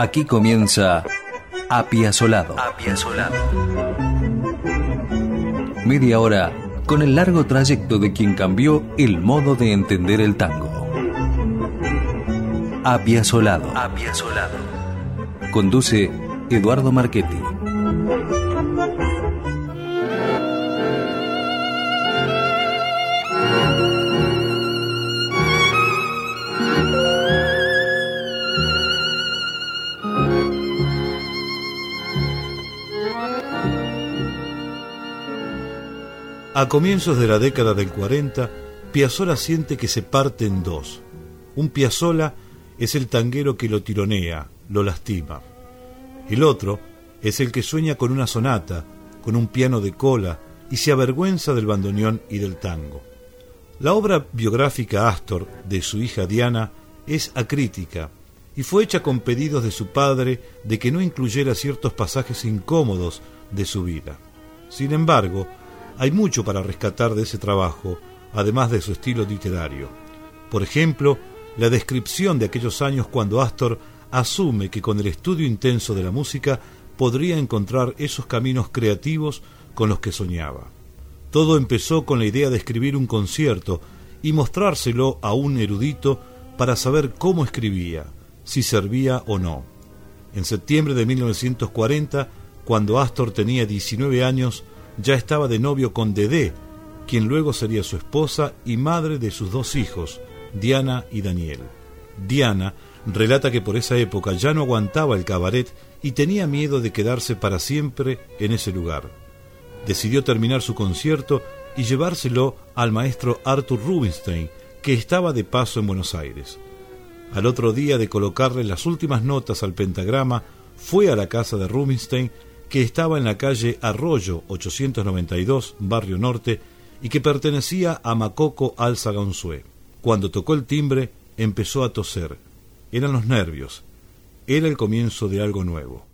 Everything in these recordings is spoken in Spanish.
Aquí comienza Apiazolado. Apiazolado. Media hora con el largo trayecto de quien cambió el modo de entender el tango. Apiazolado. Apiazolado. Conduce Eduardo Marchetti. A comienzos de la década del 40, Piazzolla siente que se parte en dos. Un Piazzolla es el tanguero que lo tironea, lo lastima. El otro es el que sueña con una sonata, con un piano de cola y se avergüenza del bandoneón y del tango. La obra biográfica Astor de su hija Diana es acrítica y fue hecha con pedidos de su padre de que no incluyera ciertos pasajes incómodos de su vida. Sin embargo, hay mucho para rescatar de ese trabajo, además de su estilo literario. Por ejemplo, la descripción de aquellos años cuando Astor asume que con el estudio intenso de la música podría encontrar esos caminos creativos con los que soñaba. Todo empezó con la idea de escribir un concierto y mostrárselo a un erudito para saber cómo escribía, si servía o no. En septiembre de 1940, cuando Astor tenía 19 años, ya estaba de novio con Dedé, quien luego sería su esposa y madre de sus dos hijos, Diana y Daniel. Diana relata que por esa época ya no aguantaba el cabaret y tenía miedo de quedarse para siempre en ese lugar. Decidió terminar su concierto y llevárselo al maestro Arthur Rubinstein, que estaba de paso en Buenos Aires. Al otro día de colocarle las últimas notas al pentagrama, fue a la casa de Rubinstein que estaba en la calle Arroyo 892, Barrio Norte, y que pertenecía a Macoco Alza Cuando tocó el timbre, empezó a toser. Eran los nervios. Era el comienzo de algo nuevo.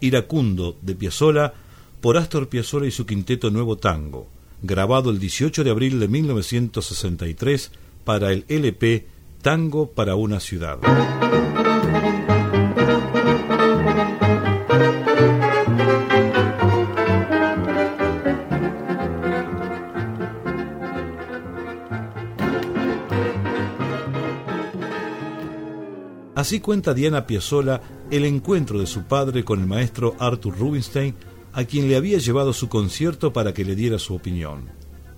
Iracundo de Piazzolla por Astor Piazzolla y su quinteto Nuevo Tango, grabado el 18 de abril de 1963 para el LP Tango para una ciudad. Así cuenta Diana Piazzolla el encuentro de su padre con el maestro Arthur Rubinstein, a quien le había llevado su concierto para que le diera su opinión.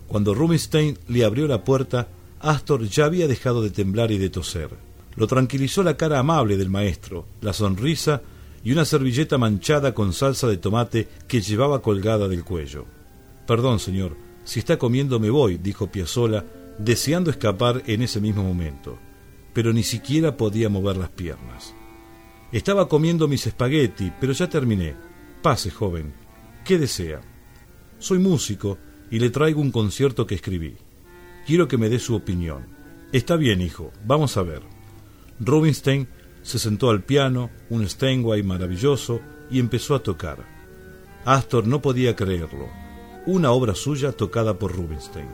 Cuando Rubinstein le abrió la puerta, Astor ya había dejado de temblar y de toser. Lo tranquilizó la cara amable del maestro, la sonrisa y una servilleta manchada con salsa de tomate que llevaba colgada del cuello. Perdón, señor, si está comiendo me voy, dijo Piazzolla, deseando escapar en ese mismo momento pero ni siquiera podía mover las piernas. Estaba comiendo mis espagueti, pero ya terminé. Pase, joven. ¿Qué desea? Soy músico y le traigo un concierto que escribí. Quiero que me dé su opinión. Está bien, hijo, vamos a ver. Rubinstein se sentó al piano, un Steinway maravilloso, y empezó a tocar. Astor no podía creerlo. Una obra suya tocada por Rubinstein.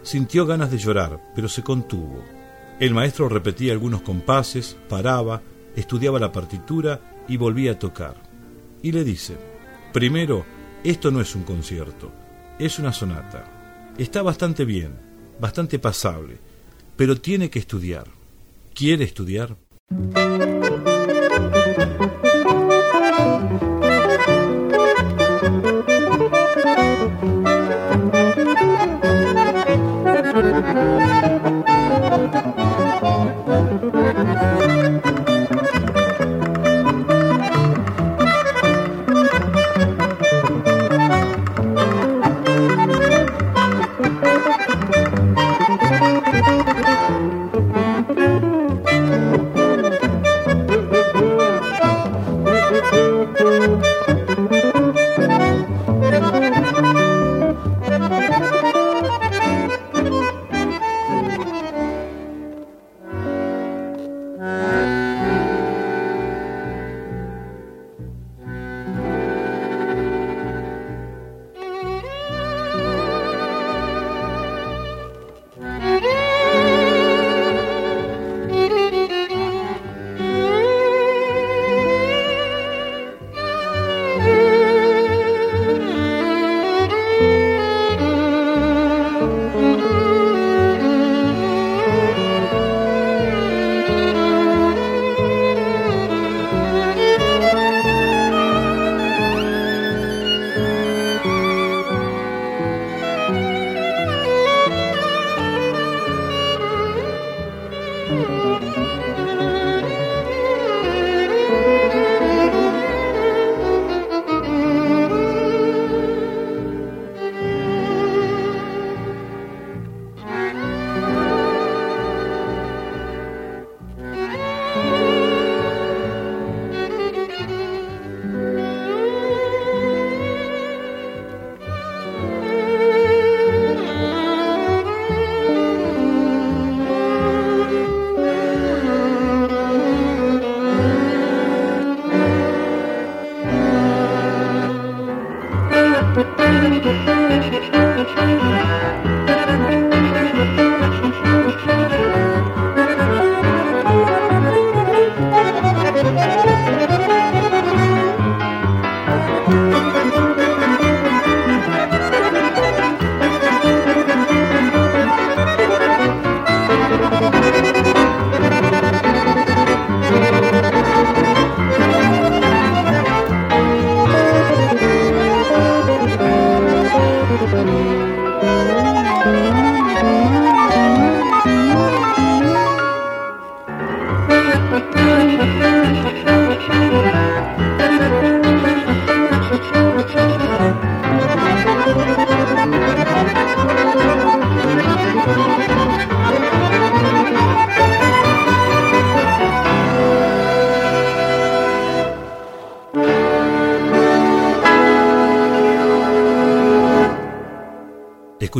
Sintió ganas de llorar, pero se contuvo. El maestro repetía algunos compases, paraba, estudiaba la partitura y volvía a tocar. Y le dice, primero, esto no es un concierto, es una sonata. Está bastante bien, bastante pasable, pero tiene que estudiar. ¿Quiere estudiar?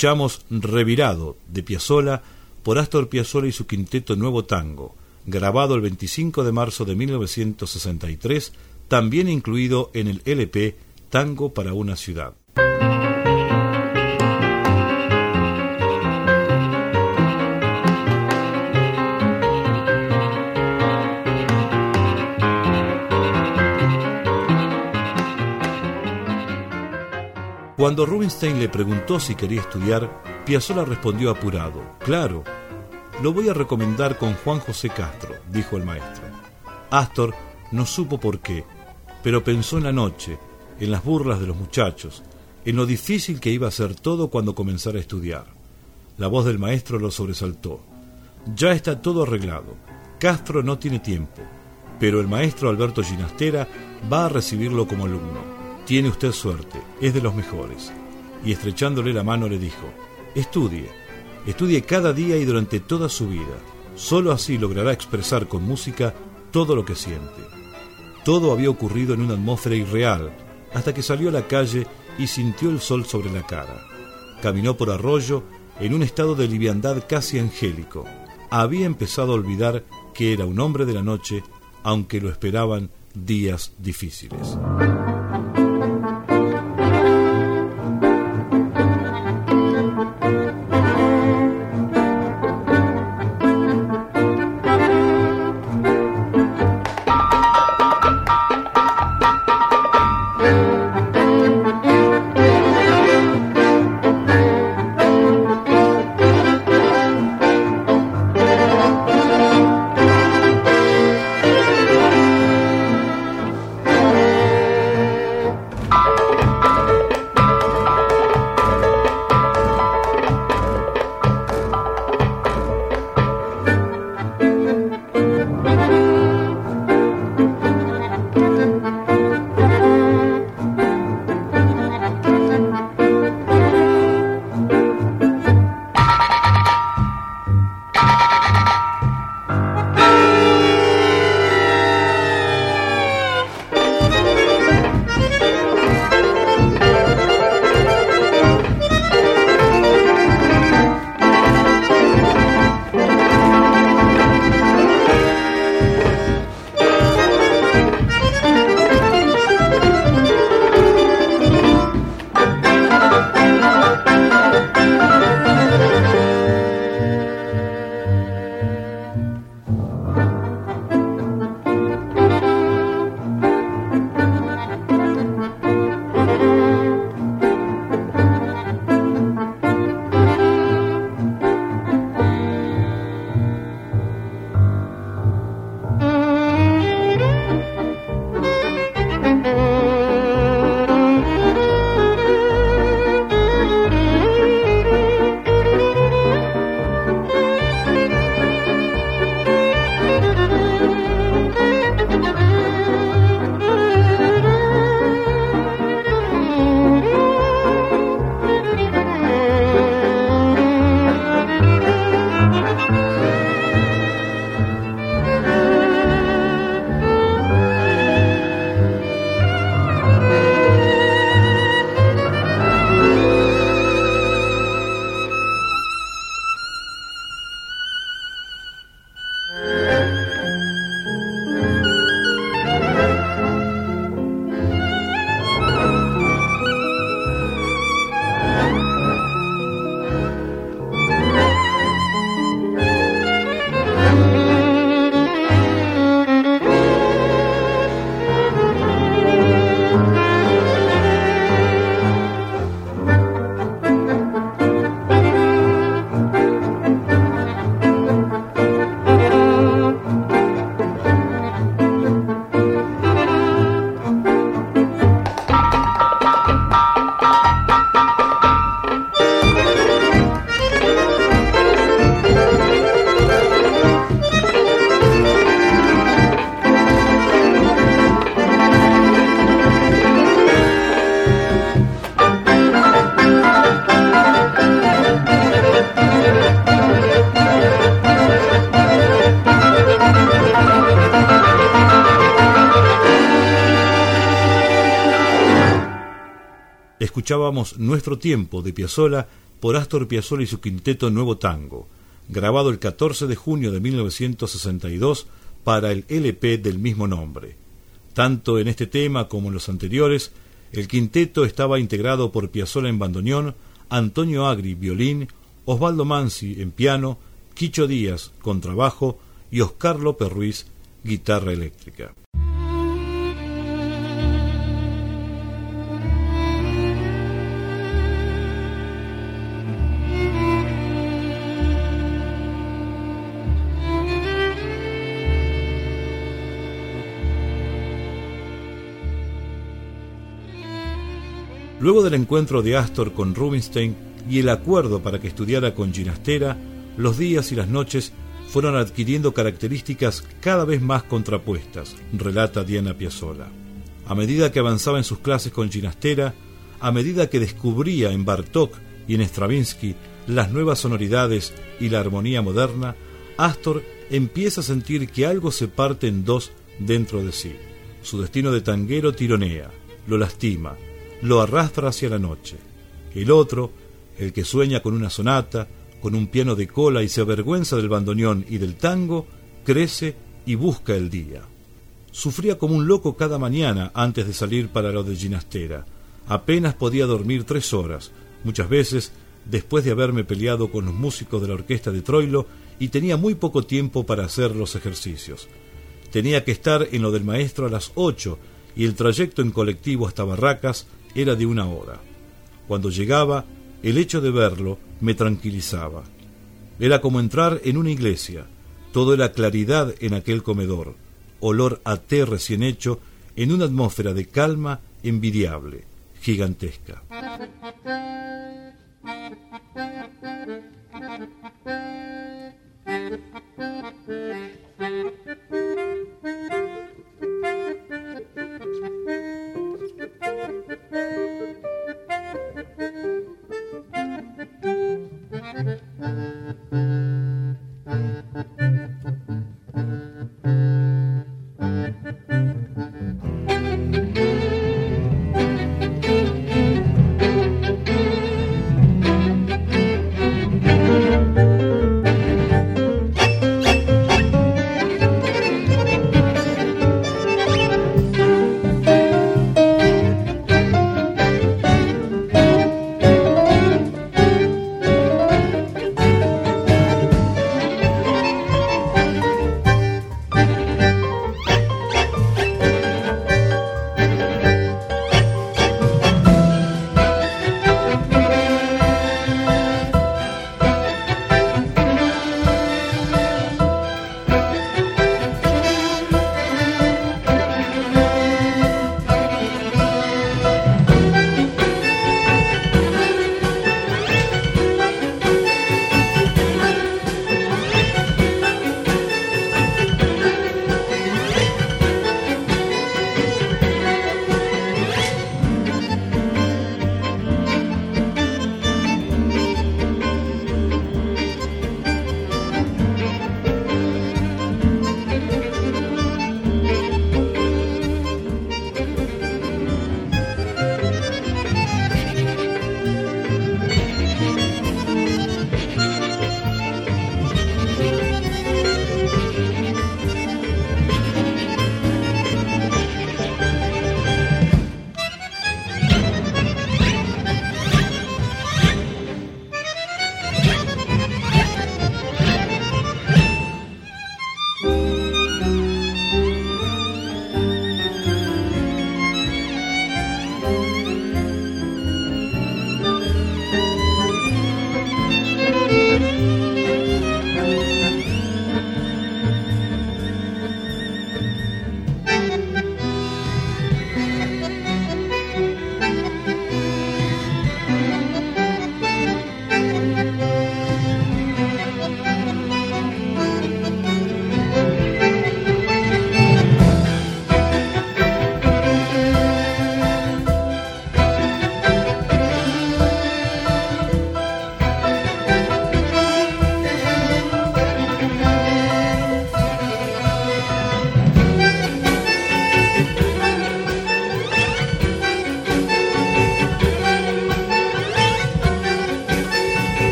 Escuchamos Revirado de Piazzola por Astor Piazzolla y su quinteto Nuevo Tango, grabado el 25 de marzo de 1963, también incluido en el LP Tango para una ciudad. Cuando Rubinstein le preguntó si quería estudiar, Piazzolla respondió apurado, claro, lo voy a recomendar con Juan José Castro, dijo el maestro. Astor no supo por qué, pero pensó en la noche, en las burlas de los muchachos, en lo difícil que iba a ser todo cuando comenzara a estudiar. La voz del maestro lo sobresaltó. Ya está todo arreglado. Castro no tiene tiempo, pero el maestro Alberto Ginastera va a recibirlo como alumno. Tiene usted suerte, es de los mejores. Y estrechándole la mano le dijo, estudie, estudie cada día y durante toda su vida. Solo así logrará expresar con música todo lo que siente. Todo había ocurrido en una atmósfera irreal, hasta que salió a la calle y sintió el sol sobre la cara. Caminó por arroyo en un estado de liviandad casi angélico. Había empezado a olvidar que era un hombre de la noche, aunque lo esperaban días difíciles. Nuestro Tiempo de Piazzola por Astor Piazzolla y su quinteto Nuevo Tango, grabado el 14 de junio de 1962 para el LP del mismo nombre. Tanto en este tema como en los anteriores, el quinteto estaba integrado por Piazzolla en bandoneón, Antonio Agri violín, Osvaldo Mansi en piano, Quicho Díaz contrabajo y Oscar López Ruiz guitarra eléctrica. Luego del encuentro de Astor con Rubinstein y el acuerdo para que estudiara con Ginastera, los días y las noches fueron adquiriendo características cada vez más contrapuestas, relata Diana Piazzolla. A medida que avanzaba en sus clases con Ginastera, a medida que descubría en Bartók y en Stravinsky las nuevas sonoridades y la armonía moderna, Astor empieza a sentir que algo se parte en dos dentro de sí. Su destino de tanguero tironea, lo lastima, lo arrastra hacia la noche. El otro, el que sueña con una sonata, con un piano de cola y se avergüenza del bandoneón y del tango, crece y busca el día. Sufría como un loco cada mañana antes de salir para lo de Ginastera. Apenas podía dormir tres horas, muchas veces después de haberme peleado con los músicos de la orquesta de Troilo y tenía muy poco tiempo para hacer los ejercicios. Tenía que estar en lo del maestro a las ocho y el trayecto en colectivo hasta Barracas era de una hora. Cuando llegaba, el hecho de verlo me tranquilizaba. Era como entrar en una iglesia. Todo era claridad en aquel comedor, olor a té recién hecho, en una atmósfera de calma envidiable, gigantesca.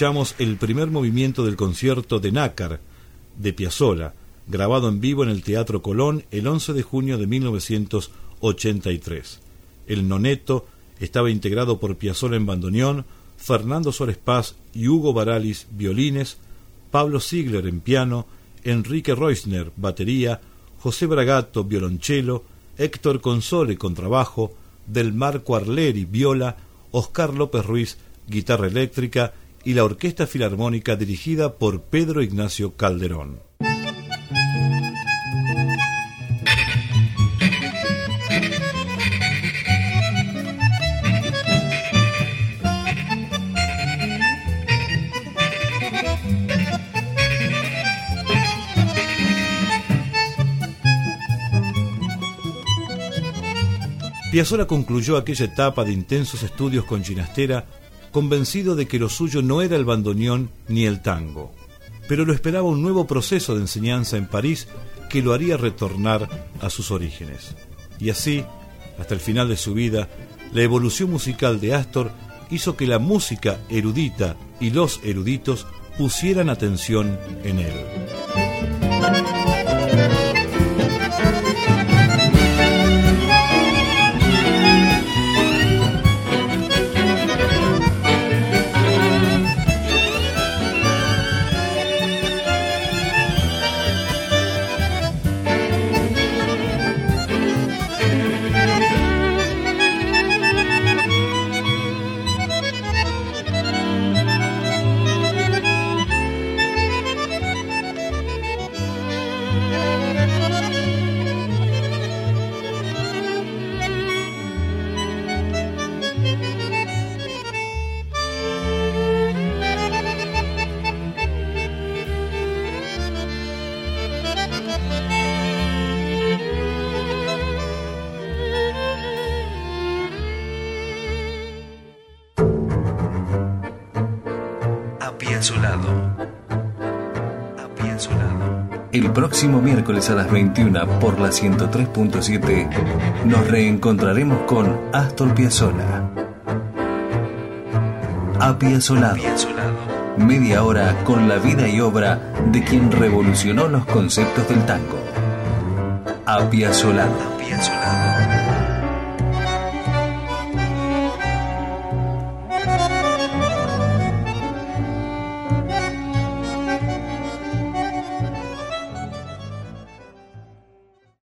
El primer movimiento del concierto de Nácar de Piazzolla, grabado en vivo en el Teatro Colón el 11 de junio de 1983. El noneto estaba integrado por Piazzolla en bandoneón, Fernando Suárez Paz y Hugo Baralis violines, Pablo Ziegler en piano, Enrique Reusner batería, José Bragato violonchelo, Héctor Console contrabajo, Del Marco Arleri viola, Oscar López Ruiz guitarra eléctrica y la Orquesta Filarmónica dirigida por Pedro Ignacio Calderón. Piazzolla concluyó aquella etapa de intensos estudios con Ginastera convencido de que lo suyo no era el bandoneón ni el tango, pero lo esperaba un nuevo proceso de enseñanza en París que lo haría retornar a sus orígenes. Y así, hasta el final de su vida, la evolución musical de Astor hizo que la música erudita y los eruditos pusieran atención en él. El próximo miércoles a las 21 por la 103.7 nos reencontraremos con Astor Piazzolla. Apiazolado. Media hora con la vida y obra de quien revolucionó los conceptos del tango. Apiazolado.